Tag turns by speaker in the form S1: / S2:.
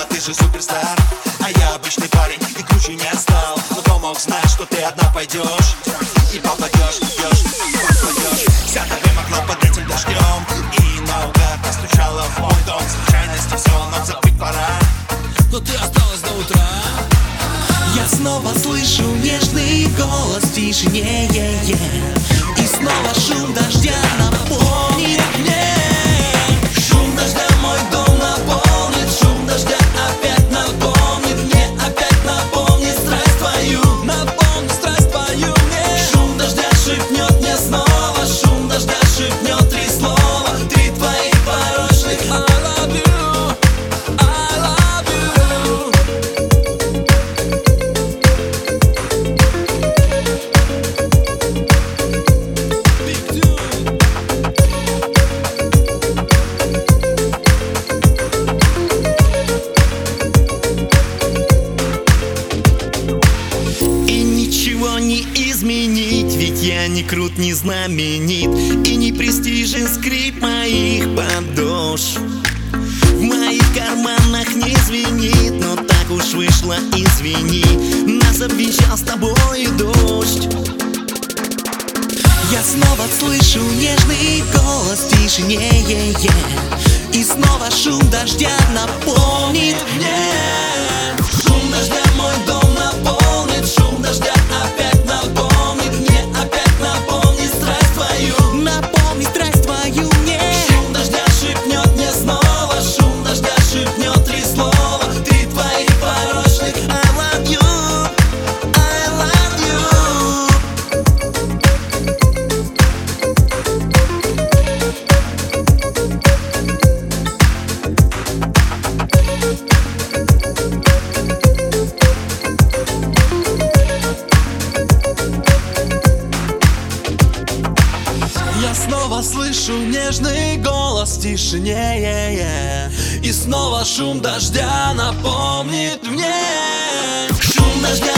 S1: Мама, ты же суперстар А я обычный парень и круче не стал. Но кто мог знать, что ты одна пойдешь И попадешь, пьешь, попадешь. Вся тебе
S2: окно
S1: под этим дождем И
S2: наугад
S1: постучала
S2: в мой дом.
S1: Случайности
S2: все но забыть пора.
S1: Но ты осталась до утра. Я снова слышу нежный голос в тишине. И снова шум дождя.
S3: Не изменить, ведь я не крут, не знаменит И не престижен скрип моих подошв. В моих карманах не звенит, но так уж вышло, извини Нас обвенчал с тобой дождь.
S1: Я снова слышу нежный голос в тишине И снова шум дождя наполнит мне Я снова слышу нежный голос в тишине И снова шум дождя напомнит мне. Шум дождя